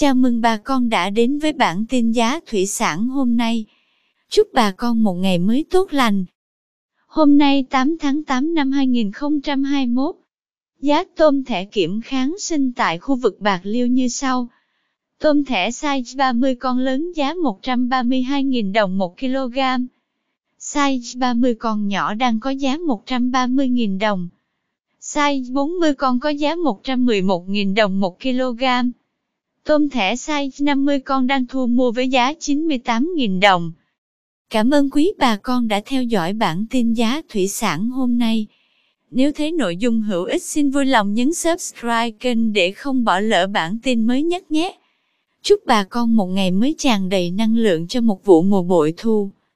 Chào mừng bà con đã đến với bản tin giá thủy sản hôm nay. Chúc bà con một ngày mới tốt lành. Hôm nay 8 tháng 8 năm 2021, giá tôm thẻ kiểm kháng sinh tại khu vực Bạc Liêu như sau. Tôm thẻ size 30 con lớn giá 132.000 đồng 1 kg. Size 30 con nhỏ đang có giá 130.000 đồng. Size 40 con có giá 111.000 đồng 1 kg. Tôm thẻ size 50 con đang thu mua với giá 98.000 đồng. Cảm ơn quý bà con đã theo dõi bản tin giá thủy sản hôm nay. Nếu thấy nội dung hữu ích, xin vui lòng nhấn subscribe kênh để không bỏ lỡ bản tin mới nhất nhé. Chúc bà con một ngày mới tràn đầy năng lượng cho một vụ mùa bội thu.